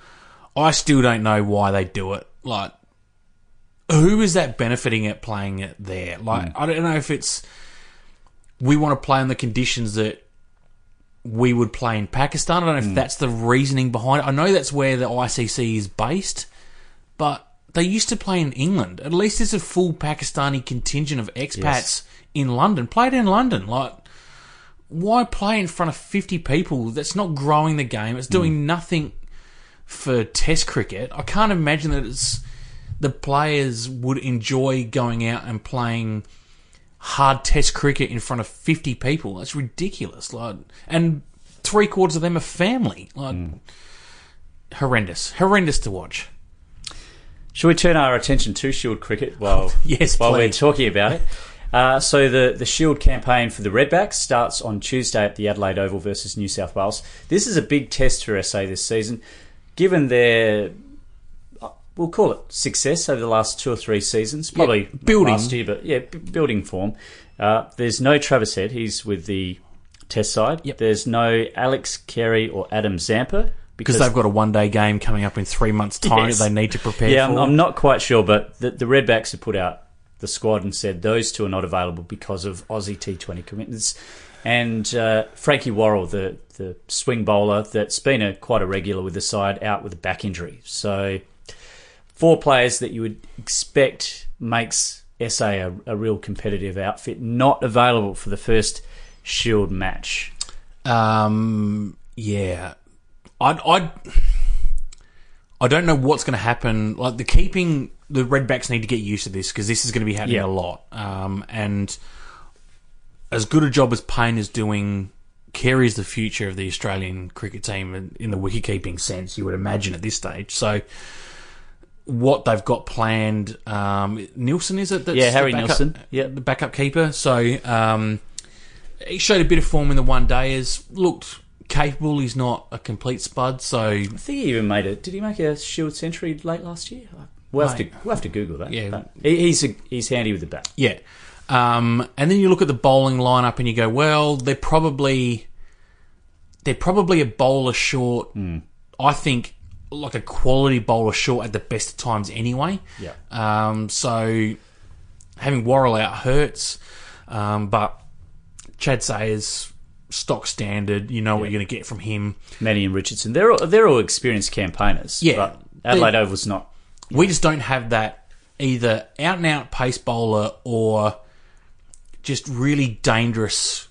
I still don't know why they do it. Like, who is that benefiting at playing it there? Like, I don't know if it's we want to play in the conditions that we would play in Pakistan. I don't know if that's the reasoning behind it. I know that's where the ICC is based, but they used to play in England. At least there's a full Pakistani contingent of expats Yes. In London. Play it in London. Like, why play in front of 50 people? That's not growing the game. It's doing mm. nothing for Test cricket. I can't imagine that it's the players would enjoy going out and playing hard Test cricket in front of 50 people. That's ridiculous. Like, and three quarters of them are family. Like, mm. horrendous, horrendous to watch. Should we turn our attention to Shield cricket while Yes, while we're talking about it? Uh, so the the Shield campaign for the Redbacks starts on Tuesday at the Adelaide Oval versus New South Wales. This is a big test for SA this season, given their uh, we'll call it success over the last two or three seasons, probably not building. last year, but yeah, b- building form. Uh, there's no Travis Head; he's with the Test side. Yep. There's no Alex Carey or Adam Zampa Because they've got a one day game coming up in three months' time Yes. that they need to prepare Yeah, for. I'm, I'm not quite sure, but the, the Redbacks have put out the squad and said those two are not available because of Aussie T20 commitments. And uh, Frankie Worrall, the, the swing bowler that's been a quite a regular with the side, out with a back injury. So four players that you would expect makes SA a, a real competitive outfit, not available for the first Shield match. Um, yeah, I, I, I don't know what's going to happen. Like the keeping, the Redbacks need to get used to this because this is going to be happening Yeah. a lot. Um, and as good a job as Paine is doing, Carey's the future of the Australian cricket team in, in the wicket-keeping sense. You would imagine at this stage. So. What they've got planned, um, Nielsen is it? That's Yeah, Harry backup- Nielsen. Yeah. the backup keeper. So um, he showed a bit of form in the one dayers. Looked capable. He's not a complete spud. So I think he even made it. Did he make a Shield century late last year? We'll have to we'll have to Google that. Yeah. But he, he's a, he's handy with the bat. yeah. Um, and then you look at the bowling lineup and you go, well, they're probably they're probably a bowler short. I think like a quality bowler short at the best of times anyway. Yeah. Um, so having Worrall out hurts, um, but Chad Sayers stock standard. You know what you're going to get from him. Mennie and Richardson, they're all, they're all experienced campaigners. Yeah. but Adelaide Oval's not. We just don't have that either out and out pace bowler or just really dangerous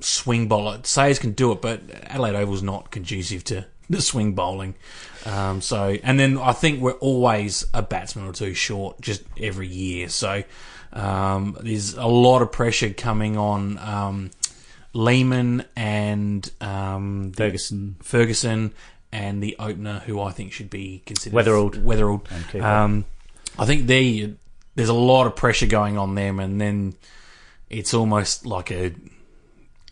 swing bowler. Sayers can do it, but Adelaide Oval's not conducive to the swing bowling. Um, so, and then I think we're always a batsman or two short just every year. So, um, there's a lot of pressure coming on um, Lehmann and um, Ferguson. Ferguson and the opener, who I think should be considered Weatherald. Weatherald. Um, I think they there's a lot of pressure going on them, and then it's almost like a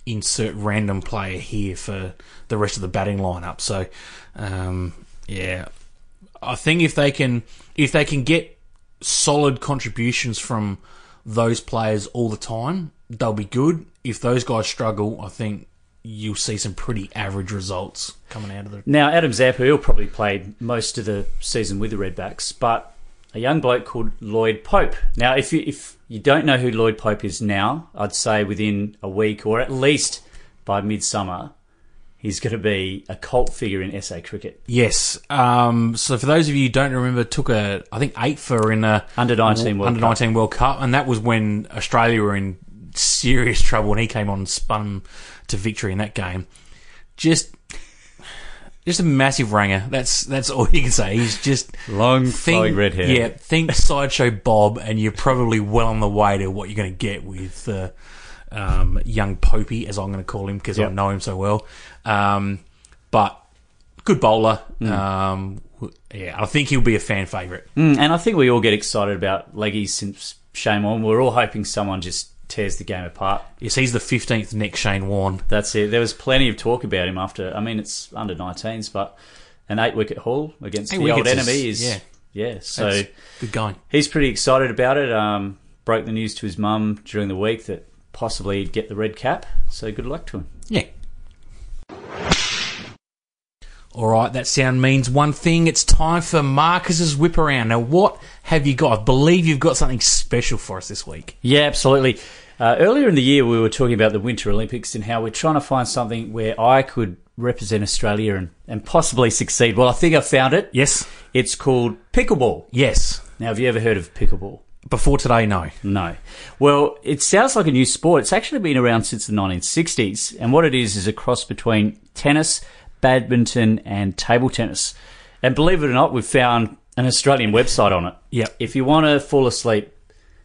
insert random player here for the rest of the batting lineup. So, um, yeah, I think if they can if they can get solid contributions from those players all the time, they'll be good. If those guys struggle, I think you'll see some pretty average results coming out of the. Now, Adam Zampa, he'll probably played most of the season with the Redbacks, but a young bloke called Lloyd Pope. Now, if you, if you don't know who Lloyd Pope is now, I'd say within a week or at least by midsummer, he's going to be a cult figure in SA cricket. Yes. Um, so for those of you who don't remember, took a I think eight for in a Under 19 World under nineteen World Cup, and that was when Australia were in serious trouble, when he came on and spun to victory in that game. Just. Just a massive ranger. That's that's all you can say. He's just Long, think, flowing red hair. Yeah, think sideshow Bob, and you're probably well on the way to what you're going to get with uh, um, young Popey, as I'm going to call him because I know him so well. Um, but good bowler. Mm. Um, yeah, I think he'll be a fan favourite. Mm, and I think we all get excited about leggies since Shane Warne. We're all hoping someone just tears the game apart. Yes, he's the 15th next Shane Warne. That's it. There was plenty of talk about him after. I mean, it's under 19s, but an eight wicket haul against Eight the old enemy is yeah. yeah. So That's good going. he's pretty excited about it. Um, broke the news to his mum during the week that possibly he'd get the red cap. So good luck to him. Yeah. All right, that sound means one thing. It's time for Marcus's whip around. Now, what have you got? I believe you've got something special for us this week. Yeah, absolutely. Uh, earlier in the year, we were talking about the Winter Olympics and how we're trying to find something where I could represent Australia and, and possibly succeed. Well, I think I found it. Yes. It's called pickleball. Yes. Now, have you ever heard of pickleball? Before today, no. No. Well, it sounds like a new sport. It's actually been around since the 1960s, and what it is is a cross between tennis, badminton, and table tennis. And believe it or not, we've found an Australian website on it. Yep. If you want to fall asleep,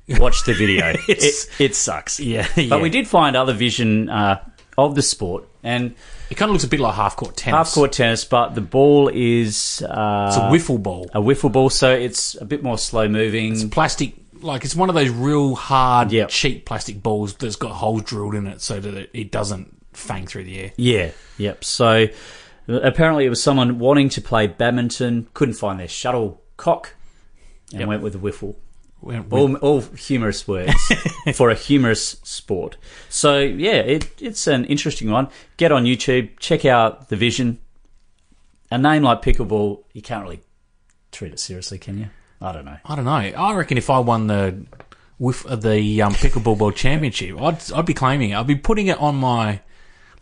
watch the video. it, It's- it sucks. Yeah, But yeah. we did find other vision uh, of the sport, and It kind of looks a bit like half court tennis. half court tennis, but the ball is uh, It's a wiffle ball. a wiffle ball, so it's a bit more slow moving. It's plastic, like it's one of those real hard, Yep. cheap plastic balls that's got holes drilled in it so that it, it doesn't fang through the air. Yeah, yep. So apparently it was someone wanting to play badminton, couldn't find their shuttlecock, and Yep. went with a wiffle. When- All, all humorous words for a humorous sport. So yeah, it, it's an interesting one. Get on YouTube, check out the vision. A name like pickleball, you can't really treat it seriously, can you? I don't know. I don't know. I reckon if I won the with the um, pickleball world championship, I'd I'd be claiming it. I'd be putting it on my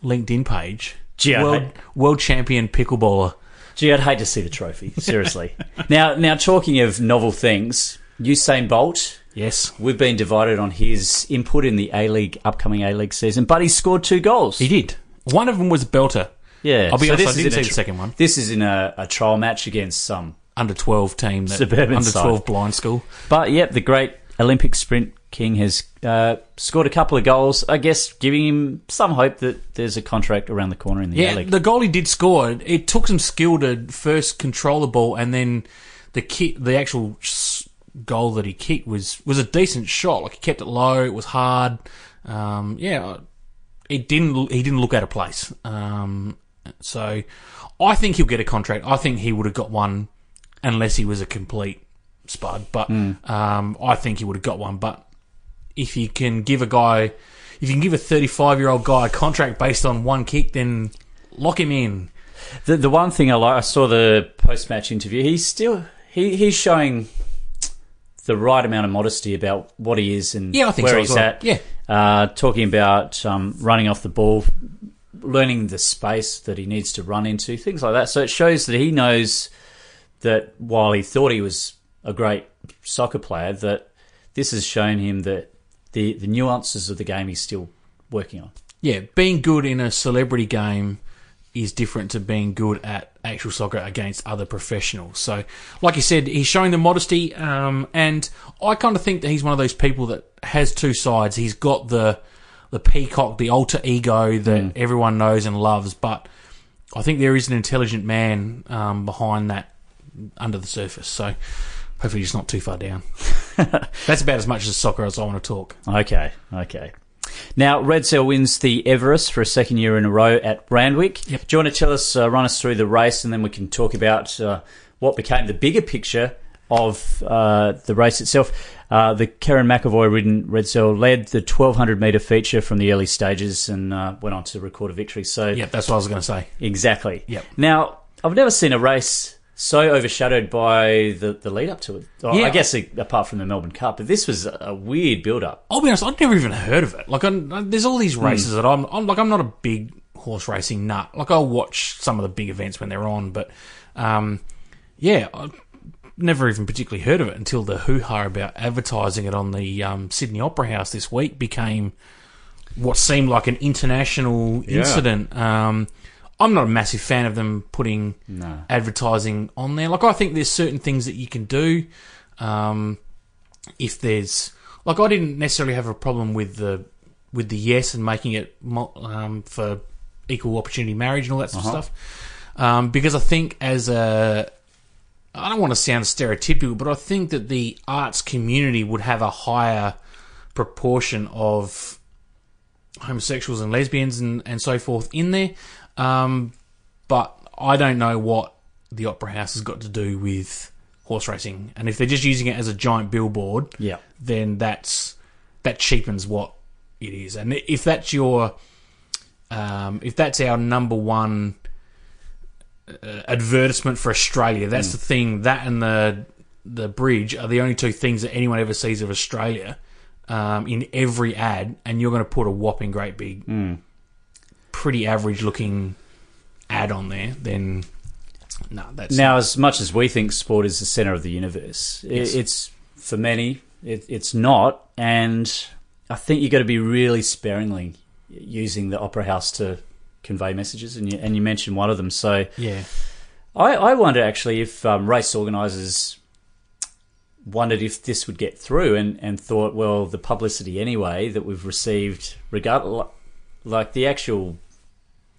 LinkedIn page. Gee, world hate- world champion pickleballer. Gee, I'd hate to see the trophy. Seriously. now, now talking of novel things, Usain Bolt Yes, We've been divided on his input in the A League upcoming A League season, but he scored two goals. he did. One of them was Belter, Yeah, I'll be honest, this I is didn't in a the second one. This is in a, a trial match against some. under twelve team, that, Suburban under side. twelve blind school. But yep, the great Olympic sprint king has uh, scored a couple of goals. I guess giving him some hope that there's a contract around the corner in the Yeah, League. the goal he did score. It took some skill to first control the ball, and then the kick, the actual goal that he kicked was was a decent shot. Like he kept it low, it was hard. Um, yeah, it didn't. He didn't look out of place. Um, so, I think he'll get a contract. I think he would have got one, unless he was a complete spud. But um, I think he would have got one. But if you can give a guy, if you can give a 35 year old guy a contract based on one kick, then lock him in. The the one thing I like, I saw the post match interview. He's still he he's showing the right amount of modesty about what he is and Yeah, I think where so he's well. at. Yeah. uh, talking about um, running off the ball, learning the space that he needs to run into, things like that. So it shows that he knows that while he thought he was a great soccer player, that this has shown him that the the nuances of the game he's still working on. Yeah, being good in a celebrity game is different to being good at actual soccer against other professionals. So, like you said, he's showing the modesty, um, and I kind of think that he's one of those people that has two sides. He's got the the peacock, the alter ego that everyone knows and loves, but I think there is an intelligent man um, behind that under the surface. So, hopefully, he's not too far down. That's about as much as soccer as I want to talk. Okay, okay. Now, Redzel wins the Everest for a second year in a row at Randwick. Yep. Do you want to tell us, uh, run us through the race, and then we can talk about uh, what became the bigger picture of uh, the race itself? Uh, the Kerrin McEvoy ridden Redzel led the 1200 metre feature from the early stages and uh, went on to record a victory. So, Yep, that's what I was going to say. exactly. Yep. Now, I've never seen a race so overshadowed by the, the lead up to it. Oh, Yeah. I guess apart from the Melbourne Cup, but this was a, weird build up. I'll be honest, I'd never even heard of it. Like, I'm, there's all these races that I'm, I'm like, I'm not a big horse racing nut. Like, I'll watch some of the big events when they're on, but um, yeah, I never even particularly heard of it until the hoo ha about advertising it on the um, Sydney Opera House this week became what seemed like an international incident. Um, I'm not a massive fan of them putting No. advertising on there. Like, I think there's certain things that you can do. Um, if there's like I didn't necessarily have a problem with the with the yes and making it um, for equal opportunity marriage and all that sort of stuff um, because I think as a I don't want to sound stereotypical but I think that the arts community would have a higher proportion of homosexuals and lesbians and, and so forth in there um, but I don't know what the opera house has got to do with horse racing and if they're just using it as a giant billboard Yeah. then that's that cheapens what it is. And if that's your, um, if that's our number one uh, advertisement for Australia, that's the thing. That and the the bridge are the only two things that anyone ever sees of Australia um, in every ad, and you're going to put a whopping great big, pretty average looking ad on there. Then no, that's Now, as much as we think sport is the center of the universe, Yes. it's for many, it, it's not. And I think you've got to be really sparingly using the opera house to convey messages. And you, and you mentioned one of them. So yeah. I, I wonder actually if um, race organisers wondered if this would get through and, and thought, well, the publicity anyway that we've received, regard like the actual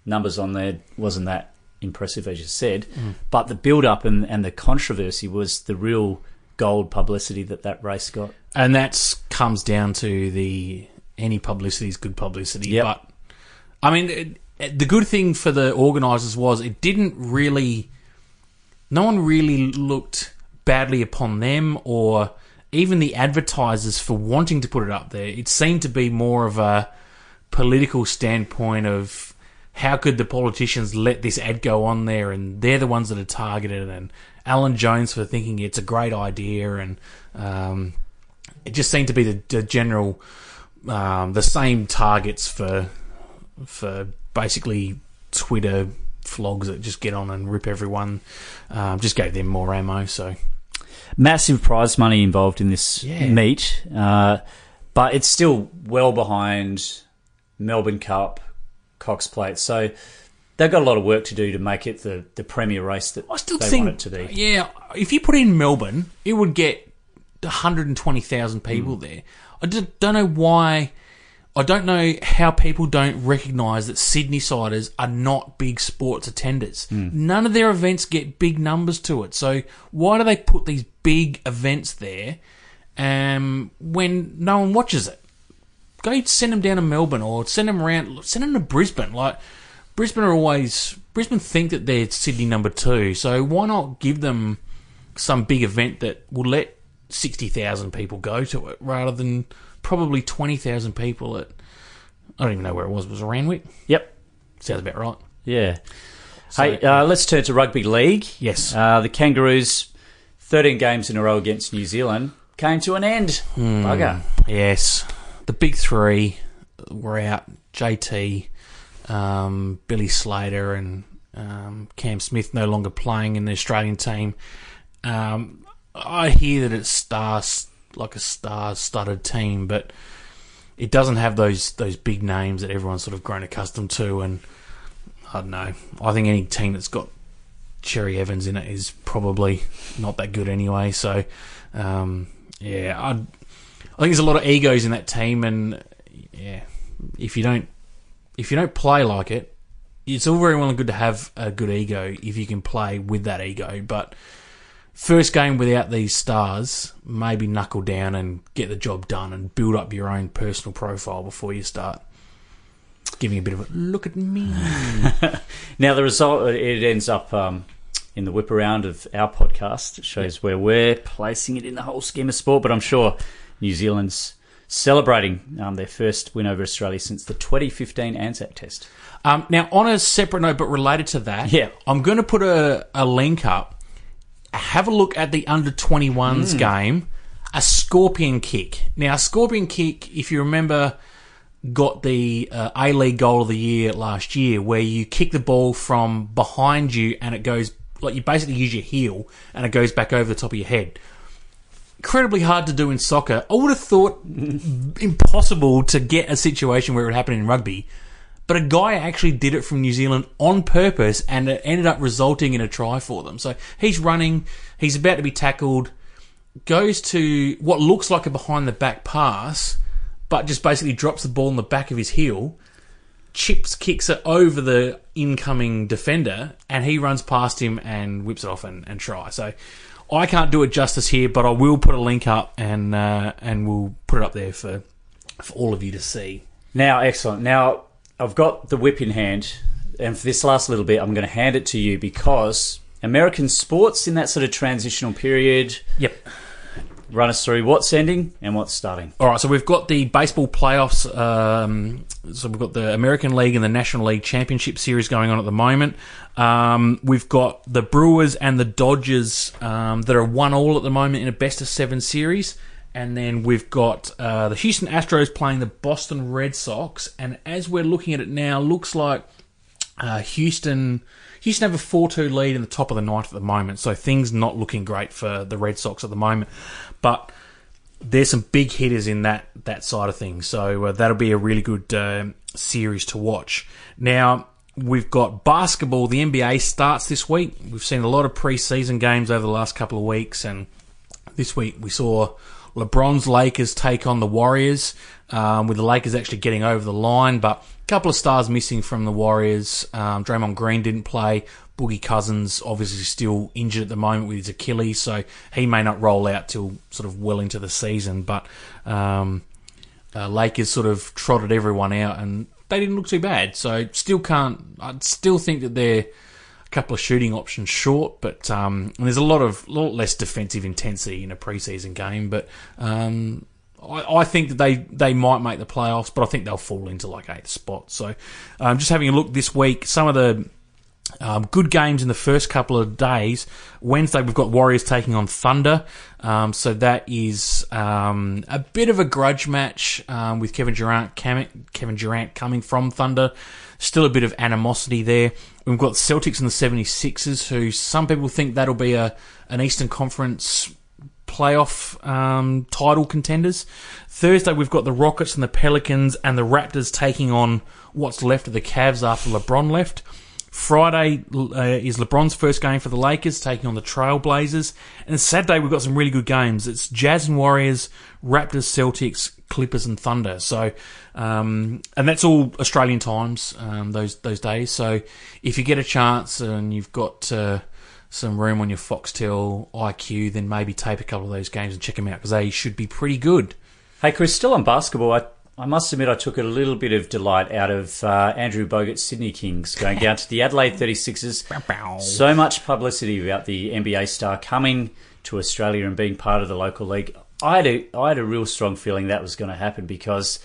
numbers on there wasn't that impressive as you said, mm. but the build up and, and the controversy was the real gold publicity that that race got. and that comes down to the any publicity is good publicity. Yep. But I mean, it, it- the good thing for the organisers was it didn't really. No one really looked badly upon them or even the advertisers for wanting to put it up there. It seemed to be more of a political standpoint of how could the politicians let this ad go on there? And they're the ones that are targeted. And Alan Jones for thinking it's a great idea. And um, it just seemed to be the, the general um, the same targets for for basically Twitter flogs that just get on and rip everyone um, just gave them more ammo. So Massive prize money involved in this Yeah. meet, uh, but it's still well behind Melbourne Cup, Cox Plate. So they've got a lot of work to do to make it the, the premier race that I still they think want it to be. yeah if you put in Melbourne it would get 120,000 Hmm. people there I just don't know why I don't know how people don't recognise that Sydney siders are not big sports attenders. Hmm. None of their events get big numbers to it. So why do they put these big events there um, when no one watches it? Go send them down to Melbourne or send them around. Send them to Brisbane. Like Brisbane are always Brisbane think that they're Sydney number two. So why not give them some big event that will let sixty thousand people go to it rather than probably twenty thousand people at I don't even know where it was. Was it Randwick? Yep. Sounds about right. Yeah. Hey, uh, let's turn to rugby league. Yes. Uh, the Kangaroos, 13 games in a row against New Zealand, came to an end. Hmm. Bugger. Yes, the big three were out. JT, um, Billy Slater, and um, Cam Smith no longer playing in the Australian team. Um, I hear that it's stars like a star-studded team, but it doesn't have those those big names that everyone's sort of grown accustomed to. And I don't know. I think any team that's got Cherry Evans in it is probably not that good anyway. So, um, yeah, I, I think there's a lot of egos in that team, and yeah, if you don't if you don't play like it, it's all very well and good to have a good ego if you can play with that ego. But first game without these stars, maybe knuckle down and get the job done, and build up your own personal profile before you start giving a bit of a look at me. Now, the result, it ends up um, in the whip around of our podcast. It shows where we're placing it in the whole scheme of sport, but I'm sure New Zealand's celebrating um, their first win over Australia since the 2015 Anzac Test. Um, now, on a separate note, but related to that, Yeah. I'm going to put a, a link up. Have a look at the under 21s game, a scorpion kick. Now, a scorpion kick, if you remember, got the uh, A League goal of the year last year, where you kick the ball from behind you and it goes like you basically use your heel and it goes back over the top of your head. Incredibly hard to do in soccer. I would have thought impossible to get a situation where it would happen in rugby. But a guy actually did it from New Zealand on purpose and it ended up resulting in a try for them. So he's running, he's about to be tackled, goes to what looks like a behind the back pass, but just basically drops the ball in the back of his heel, chips, kicks it over the incoming defender, and he runs past him and whips it off and, and try. So I can't do it justice here, but I will put a link up and uh, and we'll put it up there for for all of you to see. Now, excellent. Now, I've got the whip in hand, and for this last little bit, I'm going to hand it to you because American sports in that sort of transitional period. Yep. Run us through what's ending and what's starting. All right, so we've got the baseball playoffs. Um, so we've got the American League and the National League Championship Series going on at the moment. Um, we've got the Brewers and the Dodgers um, that are one all at the moment in a best of seven series. And then we've got uh, the Houston Astros playing the Boston Red Sox. And as we're looking at it now, looks like uh, Houston Houston have a 4-2 lead in the top of the ninth at the moment, so things not looking great for the Red Sox at the moment. But there's some big hitters in that that side of things, so uh, that'll be a really good uh, series to watch. Now we've got basketball. The NBA starts this week. We've seen a lot of preseason games over the last couple of weeks, and this week we saw LeBron's Lakers take on the Warriors, um, with the Lakers actually getting over the line, but a couple of stars missing from the Warriors. Um, Draymond Green didn't play. Boogie Cousins obviously still injured at the moment with his Achilles, so he may not roll out till sort of well into the season. But um, uh, Lakers sort of trotted everyone out, and they didn't look too bad. So still can't. I still think that they're a couple of shooting options short, but um, there's a lot of lot less defensive intensity in a preseason game. But um, I, I think that they, they might make the playoffs, but I think they'll fall into like eighth spot. So um, just having a look this week, some of the um, good games in the first couple of days. Wednesday, we've got Warriors taking on Thunder. Um, so that is um, a bit of a grudge match um, with Kevin Durant, Cam- Kevin Durant coming from Thunder. Still a bit of animosity there. We've got Celtics and the 76ers, who some people think that'll be a an Eastern Conference playoff um, title contenders. Thursday, we've got the Rockets and the Pelicans and the Raptors taking on what's left of the Cavs after LeBron left. Friday uh, is LeBron's first game for the Lakers, taking on the Trailblazers. And Saturday, we've got some really good games. It's Jazz and Warriors, Raptors, Celtics, Clippers, and Thunder. So, um, and that's all Australian times um, those those days. So, if you get a chance and you've got uh, some room on your Foxtel IQ, then maybe tape a couple of those games and check them out because they should be pretty good. Hey, Chris, still on basketball. I, I must admit, I took a little bit of delight out of uh, Andrew Bogut's Sydney Kings going down to the Adelaide 36ers. So much publicity about the NBA star coming to Australia and being part of the local league. I had a, I had a real strong feeling that was going to happen because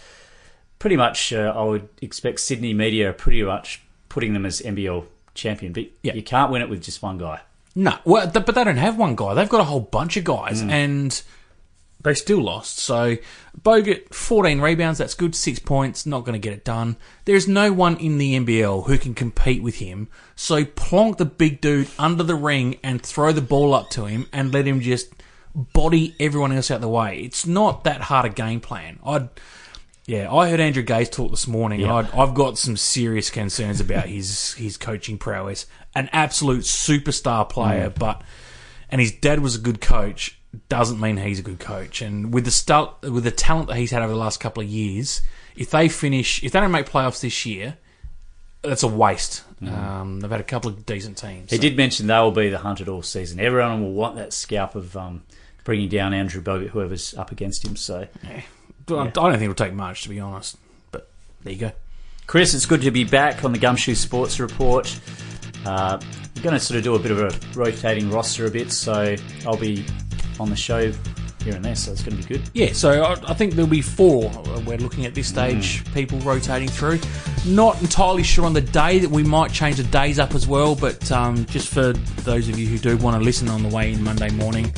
pretty much uh, I would expect Sydney media are pretty much putting them as NBL champion, but Yeah. you can't win it with just one guy. No, well, th- but they don't have one guy. They've got a whole bunch of guys, Mm. and they still lost. So Bogut, 14 rebounds, that's good. Six points, not going to get it done. There's no one in the NBL who can compete with him. So plonk the big dude under the ring and throw the ball up to him and let him just body everyone else out the way. It's not that hard a game plan. I'd. Yeah, I heard Andrew Gaze talk this morning, Yeah. and I'd, I've got some serious concerns about his his coaching prowess. An absolute superstar player, mm. but and his dad was a good coach doesn't mean he's a good coach. And with the stu- with the talent that he's had over the last couple of years, if they finish, if they don't make playoffs this year, that's a waste. Um, they've had a couple of decent teams. He so- did mention they will be the hunted all season. Everyone will want that scalp of um, bringing down Andrew Bogut, whoever's up against him. So, Yeah. I don't think it'll take much, to be honest. But there you go. Chris, it's good to be back on the Gumshoe Sports Report. Uh, we're going to sort of do a bit of a rotating roster a bit, so I'll be on the show here and there, so it's going to be good. Yeah, so I, I think there'll be four. uh, We're looking at this stage, people rotating through. Not entirely sure on the day that we might change the days up as well, but um, just for those of you who do want to listen on the way in Monday morning,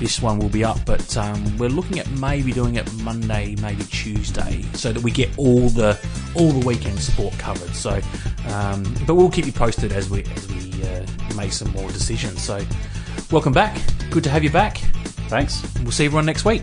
this one will be up. But um, we're looking at maybe doing it Monday, maybe Tuesday, so that we get all the all the weekend sport covered. So, um, but we'll keep you posted as we as we uh, make some more decisions. So, welcome back. Good to have you back. Thanks. We'll see everyone next week.